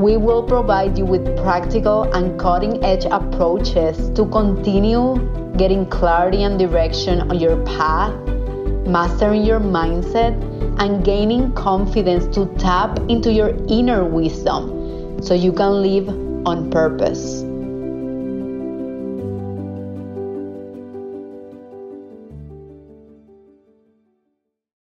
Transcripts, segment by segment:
We will provide you with practical and cutting edge approaches to continue getting clarity and direction on your path, mastering your mindset, and gaining confidence to tap into your inner wisdom so you can live on purpose.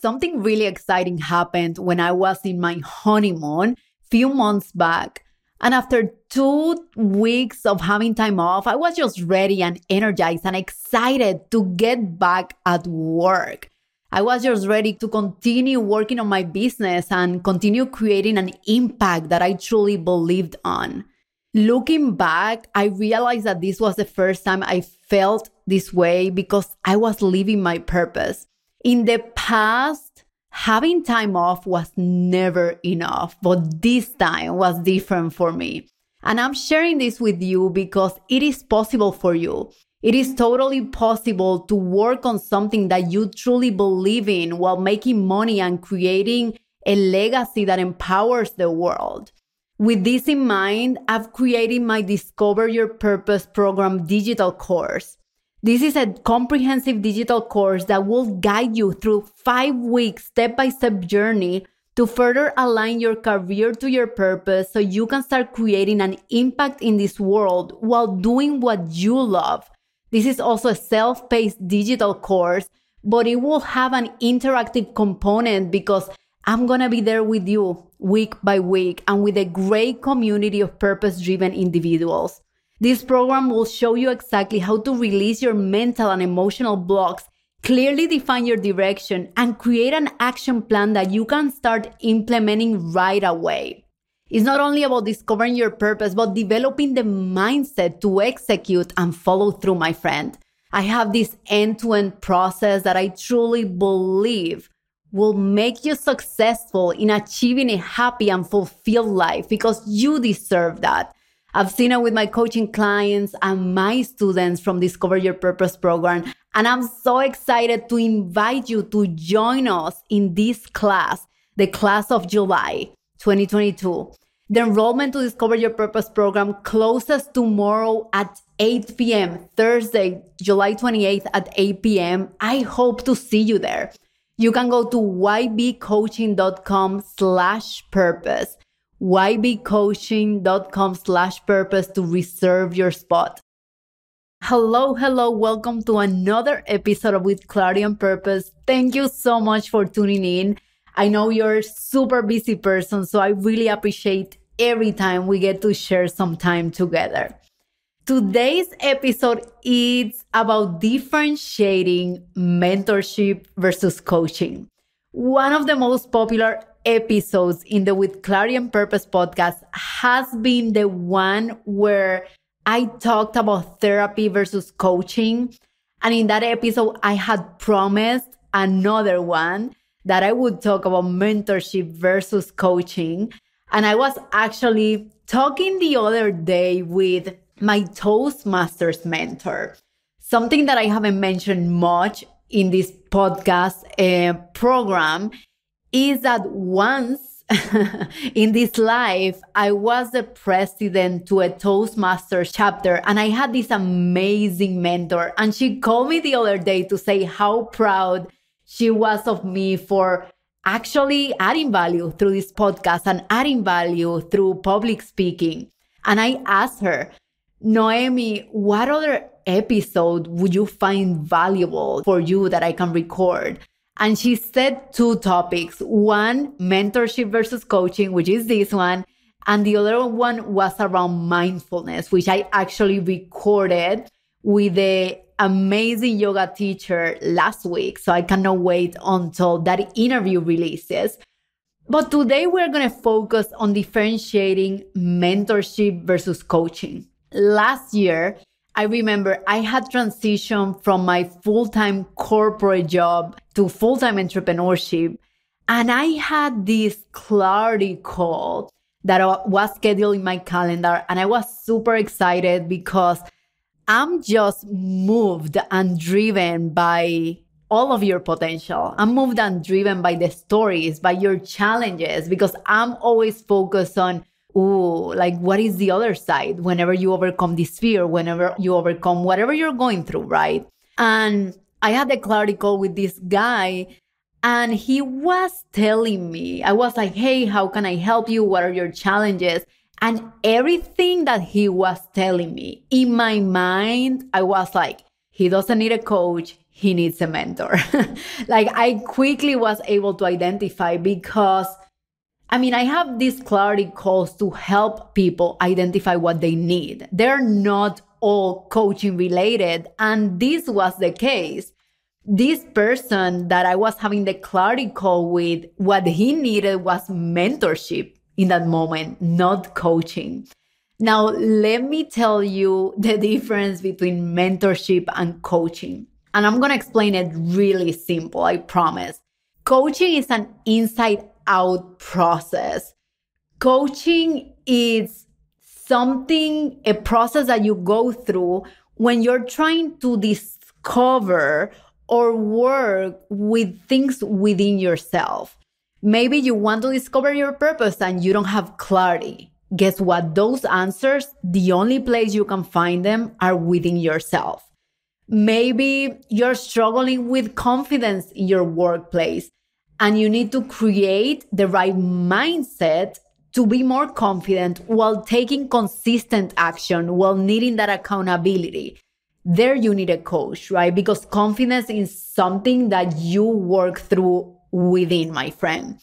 Something really exciting happened when I was in my honeymoon few months back. And after two weeks of having time off, I was just ready and energized and excited to get back at work. I was just ready to continue working on my business and continue creating an impact that I truly believed on. Looking back, I realized that this was the first time I felt this way because I was living my purpose. In the past, having time off was never enough, but this time was different for me. And I'm sharing this with you because it is possible for you. It is totally possible to work on something that you truly believe in while making money and creating a legacy that empowers the world. With this in mind, I've created my Discover Your Purpose program digital course. This is a comprehensive digital course that will guide you through five weeks step by step journey to further align your career to your purpose so you can start creating an impact in this world while doing what you love this is also a self paced digital course, but it will have an interactive component because I'm going to be there with you week by week and with a great community of purpose driven individuals. This program will show you exactly how to release your mental and emotional blocks, clearly define your direction, and create an action plan that you can start implementing right away. It's not only about discovering your purpose, but developing the mindset to execute and follow through, my friend. I have this end to end process that I truly believe will make you successful in achieving a happy and fulfilled life because you deserve that. I've seen it with my coaching clients and my students from Discover Your Purpose program. And I'm so excited to invite you to join us in this class, the class of July 2022. The enrollment to Discover Your Purpose program closes tomorrow at 8 p.m., Thursday, July 28th at 8 p.m. I hope to see you there. You can go to ybcoaching.com slash purpose, ybcoaching.com slash purpose to reserve your spot. Hello, hello. Welcome to another episode of With Clarity and Purpose. Thank you so much for tuning in. I know you're a super busy person, so I really appreciate every time we get to share some time together. Today's episode is about differentiating mentorship versus coaching. One of the most popular episodes in the With Clarity and Purpose podcast has been the one where I talked about therapy versus coaching. And in that episode, I had promised another one that I would talk about mentorship versus coaching. And I was actually talking the other day with my Toastmasters mentor, something that I haven't mentioned much in this podcast uh, program is that once in this life, I was the president to a Toastmasters chapter and I had this amazing mentor. And she called me the other day to say how proud she was of me for actually adding value through this podcast and adding value through public speaking. And I asked her, Noemi, what other episode would you find valuable for you that I can record? And she said two topics one, mentorship versus coaching, which is this one. And the other one was around mindfulness, which I actually recorded with the amazing yoga teacher last week. So I cannot wait until that interview releases. But today we're going to focus on differentiating mentorship versus coaching. Last year, I remember I had transitioned from my full time corporate job to full time entrepreneurship. And I had this clarity call that was scheduled in my calendar. And I was super excited because I'm just moved and driven by all of your potential. I'm moved and driven by the stories, by your challenges, because I'm always focused on, ooh, like what is the other side whenever you overcome this fear, whenever you overcome whatever you're going through, right? And I had a clarity call with this guy and he was telling me, I was like, hey, how can I help you? What are your challenges? And everything that he was telling me in my mind, I was like, he doesn't need a coach, he needs a mentor. like I quickly was able to identify because I mean, I have these clarity calls to help people identify what they need. They're not all coaching related. And this was the case this person that I was having the clarity call with, what he needed was mentorship in that moment, not coaching. Now, let me tell you the difference between mentorship and coaching. And I'm going to explain it really simple, I promise. Coaching is an inside out process. Coaching is something, a process that you go through when you're trying to discover or work with things within yourself. Maybe you want to discover your purpose and you don't have clarity. Guess what? Those answers, the only place you can find them are within yourself. Maybe you're struggling with confidence in your workplace and you need to create the right mindset to be more confident while taking consistent action, while needing that accountability there you need a coach, right? Because confidence is something that you work through within, my friend.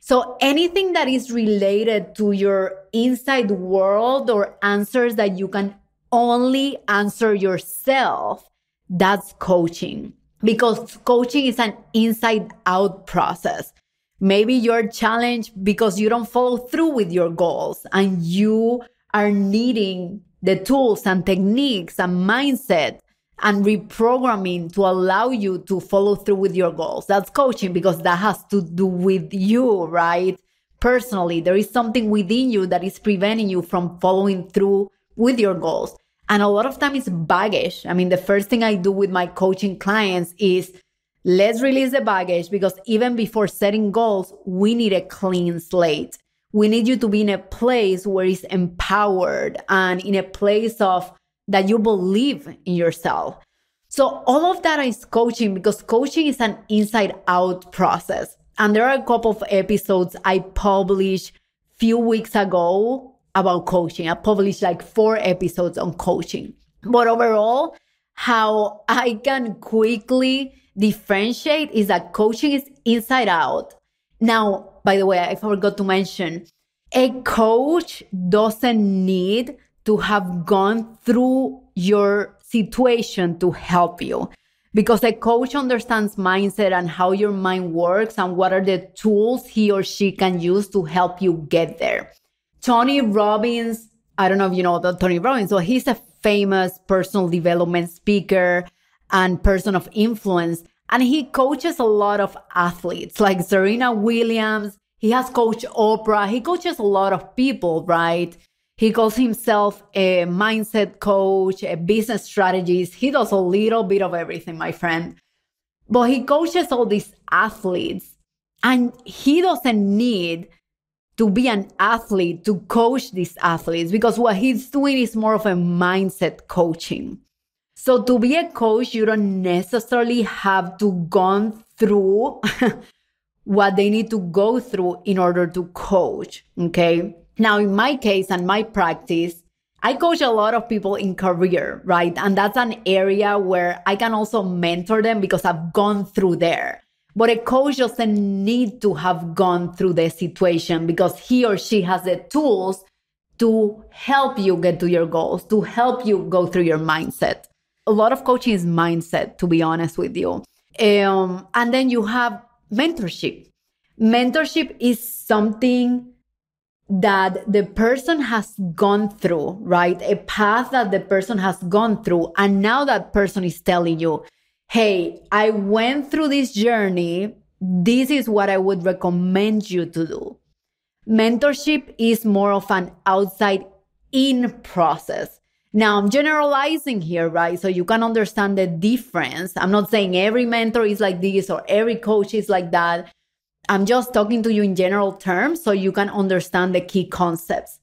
So anything that is related to your inside world or answers that you can only answer yourself, that's coaching. Because coaching is an inside out process. Maybe you're challenged because you don't follow through with your goals and you are needing the tools and techniques and mindset and reprogramming to allow you to follow through with your goals. That's coaching because that has to do with you, right? Personally, there is something within you that is preventing you from following through with your goals. And a lot of time it's baggage. I mean, the first thing I do with my coaching clients is let's release the baggage because even before setting goals, we need a clean slate we need you to be in a place where it's empowered and in a place of that you believe in yourself. So all of that is coaching because coaching is an inside out process. And there are a couple of episodes I published few weeks ago about coaching. I published like four episodes on coaching. But overall, how I can quickly differentiate is that coaching is inside out. Now, by the way, I forgot to mention, a coach doesn't need to have gone through your situation to help you because a coach understands mindset and how your mind works and what are the tools he or she can use to help you get there. Tony Robbins, I don't know if you know the Tony Robbins, so he's a famous personal development speaker and person of influence. And he coaches a lot of athletes like Serena Williams, he has coached Oprah. He coaches a lot of people, right? He calls himself a mindset coach, a business strategist. He does a little bit of everything, my friend. But he coaches all these athletes, and he doesn't need to be an athlete to coach these athletes because what he's doing is more of a mindset coaching. So to be a coach, you don't necessarily have to go through what they need to go through in order to coach. Okay. Now, in my case and my practice, I coach a lot of people in career, right? And that's an area where I can also mentor them because I've gone through there. But a coach doesn't need to have gone through the situation because he or she has the tools to help you get to your goals, to help you go through your mindset. A lot of coaching is mindset, to be honest with you. Um, and then you have mentorship. Mentorship is something that the person has gone through, right? A path that the person has gone through. And now that person is telling you, hey, I went through this journey. This is what I would recommend you to do. Mentorship is more of an outside in process. Now I'm generalizing here, right? So you can understand the difference. I'm not saying every mentor is like this or every coach is like that. I'm just talking to you in general terms so you can understand the key concepts.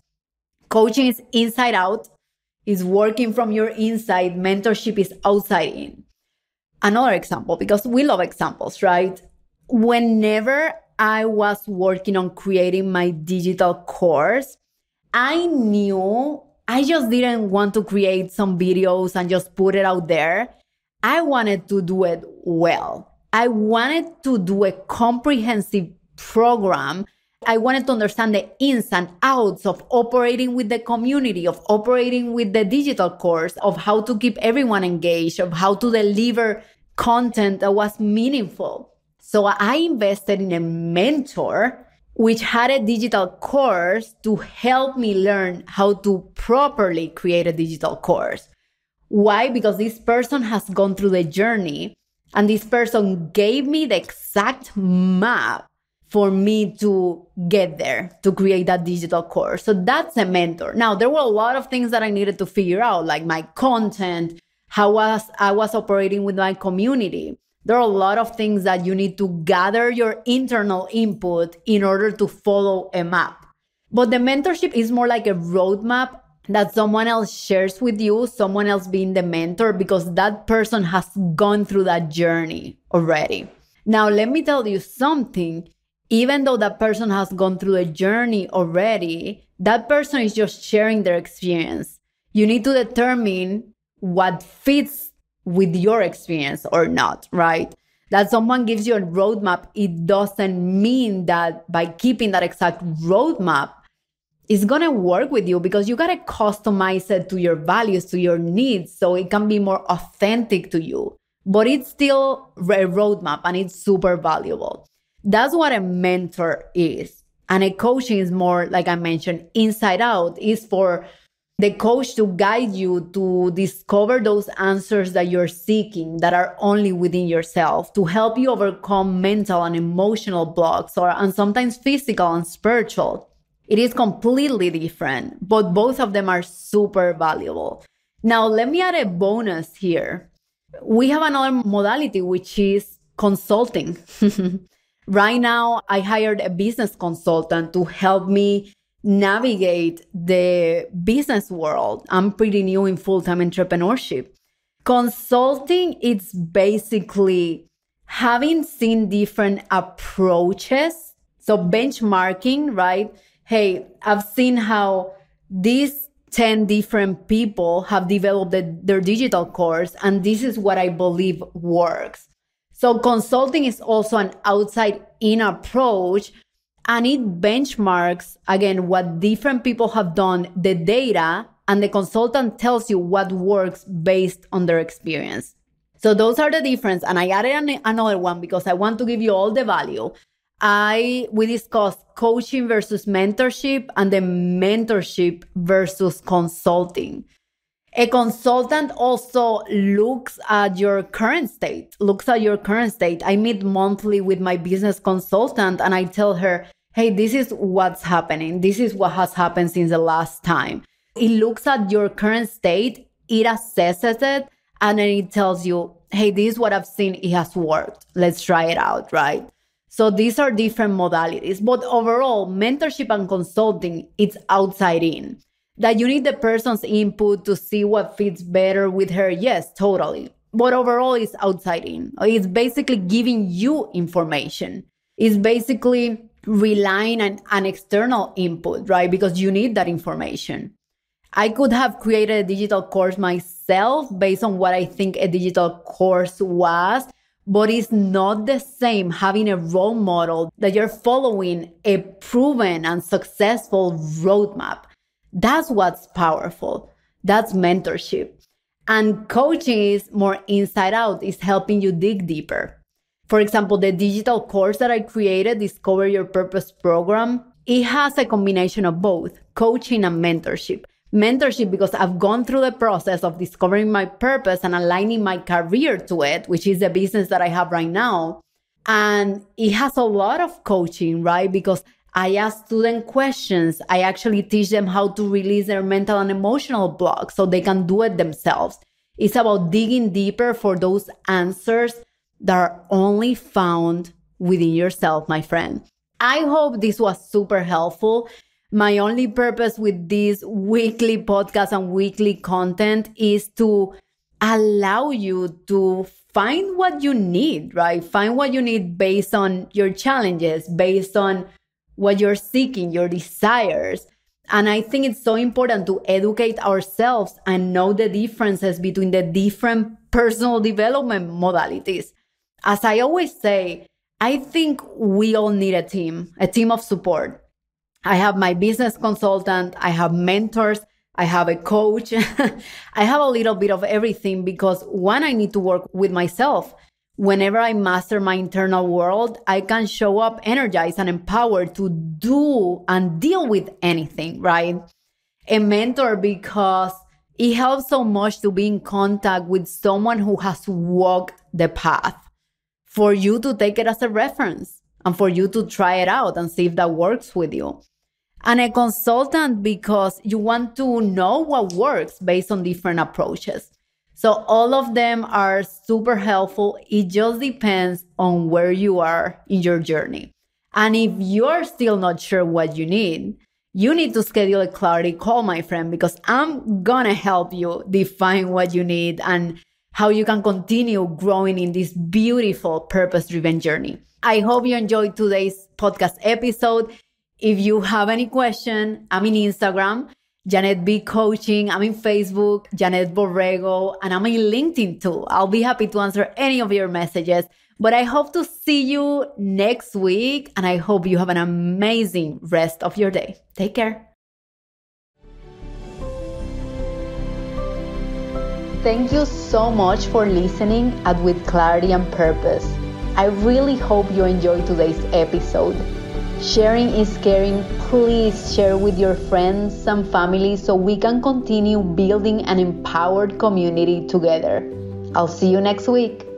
Coaching is inside out, is working from your inside, mentorship is outside in. Another example, because we love examples, right? Whenever I was working on creating my digital course, I knew I just didn't want to create some videos and just put it out there. I wanted to do it well. I wanted to do a comprehensive program. I wanted to understand the ins and outs of operating with the community, of operating with the digital course, of how to keep everyone engaged, of how to deliver content that was meaningful. So I invested in a mentor which had a digital course to help me learn how to properly create a digital course. Why? Because this person has gone through the journey and this person gave me the exact map for me to get there to create that digital course. So that's a mentor. Now, there were a lot of things that I needed to figure out, like my content, how was I was operating with my community. There are a lot of things that you need to gather your internal input in order to follow a map. But the mentorship is more like a roadmap that someone else shares with you, someone else being the mentor, because that person has gone through that journey already. Now, let me tell you something. Even though that person has gone through a journey already, that person is just sharing their experience. You need to determine what fits with your experience or not, right? That someone gives you a roadmap, it doesn't mean that by keeping that exact roadmap, it's to work with you because you got to customize it to your values, to your needs, so it can be more authentic to you. But it's still a roadmap and it's super valuable. That's what a mentor is. And a coaching is more, like I mentioned, inside out, is for the coach to guide you to discover those answers that you're seeking that are only within yourself, to help you overcome mental and emotional blocks, or and sometimes physical and spiritual it is completely different, but both of them are super valuable. Now, let me add a bonus here. We have another modality, which is consulting. right now, I hired a business consultant to help me navigate the business world. I'm pretty new in full time entrepreneurship. Consulting, it's basically having seen different approaches. So, benchmarking, right? hey, I've seen how these 10 different people have developed the, their digital course, and this is what I believe works. So, consulting is also an outside in approach, and it benchmarks again what different people have done, the data, and the consultant tells you what works based on their experience. So, those are the difference. And I added an, another one because I want to give you all the value. I we discussed coaching versus mentorship and then mentorship versus consulting. A consultant also looks at your current state, looks at your current state. I meet monthly with my business consultant and I tell her, hey, this is what's happening. This is what has happened since the last time. It looks at your current state, it assesses it, and then it tells you, hey, this is what I've seen. It has worked. Let's try it out, right? So these are different modalities, but overall, mentorship and consulting, it's outside in. That you need the person's input to see what fits better with her. Yes, totally. But overall, it's outside in. It's basically giving you information. It's basically relying on an external input, right? Because you need that information. I could have created a digital course myself based on what I think a digital course was but it's not the same having a role model that you're following a proven and successful roadmap. That's what's powerful. That's mentorship. And coaching is more inside out, is helping you dig deeper. For example, the digital course that I created, Discover Your Purpose program, it has a combination of both coaching and mentorship. Mentorship, because I've gone through the process of discovering my purpose and aligning my career to it, which is the business that I have right now. And it has a lot of coaching, right? Because I ask student questions. I actually teach them how to release their mental and emotional blocks so they can do it themselves. It's about digging deeper for those answers that are only found within yourself, my friend. I hope this was super helpful. My only purpose with this weekly podcast and weekly content is to allow you to find what you need, right? Find what you need based on your challenges, based on what you're seeking, your desires. And I think it's so important to educate ourselves and know the differences between the different personal development modalities. As I always say, I think we all need a team, a team of support. I have my business consultant, I have mentors, I have a coach. I have a little bit of everything because one, I need to work with myself whenever I master my internal world, I can show up energized and empowered to do and deal with anything, right? A mentor because it helps so much to be in contact with someone who has walked the path for you to take it as a reference and for you to try it out and see if that works with you. And a consultant because you want to know what works based on different approaches. So all of them are super helpful. It just depends on where you are in your journey. And if you're still not sure what you need, you need to schedule a clarity call, my friend, because I'm gonna help you define what you need and how you can continue growing in this beautiful purpose driven journey. I hope you enjoyed today's podcast episode. If you have any question, I'm in Instagram Janet B Coaching. I'm in Facebook, Janet Borrego, and I'm in LinkedIn too. I'll be happy to answer any of your messages. But I hope to see you next week, and I hope you have an amazing rest of your day. Take care. Thank you so much for listening at With Clarity and Purpose. I really hope you enjoyed today's episode. Sharing is caring. Please share with your friends and family so we can continue building an empowered community together. I'll see you next week.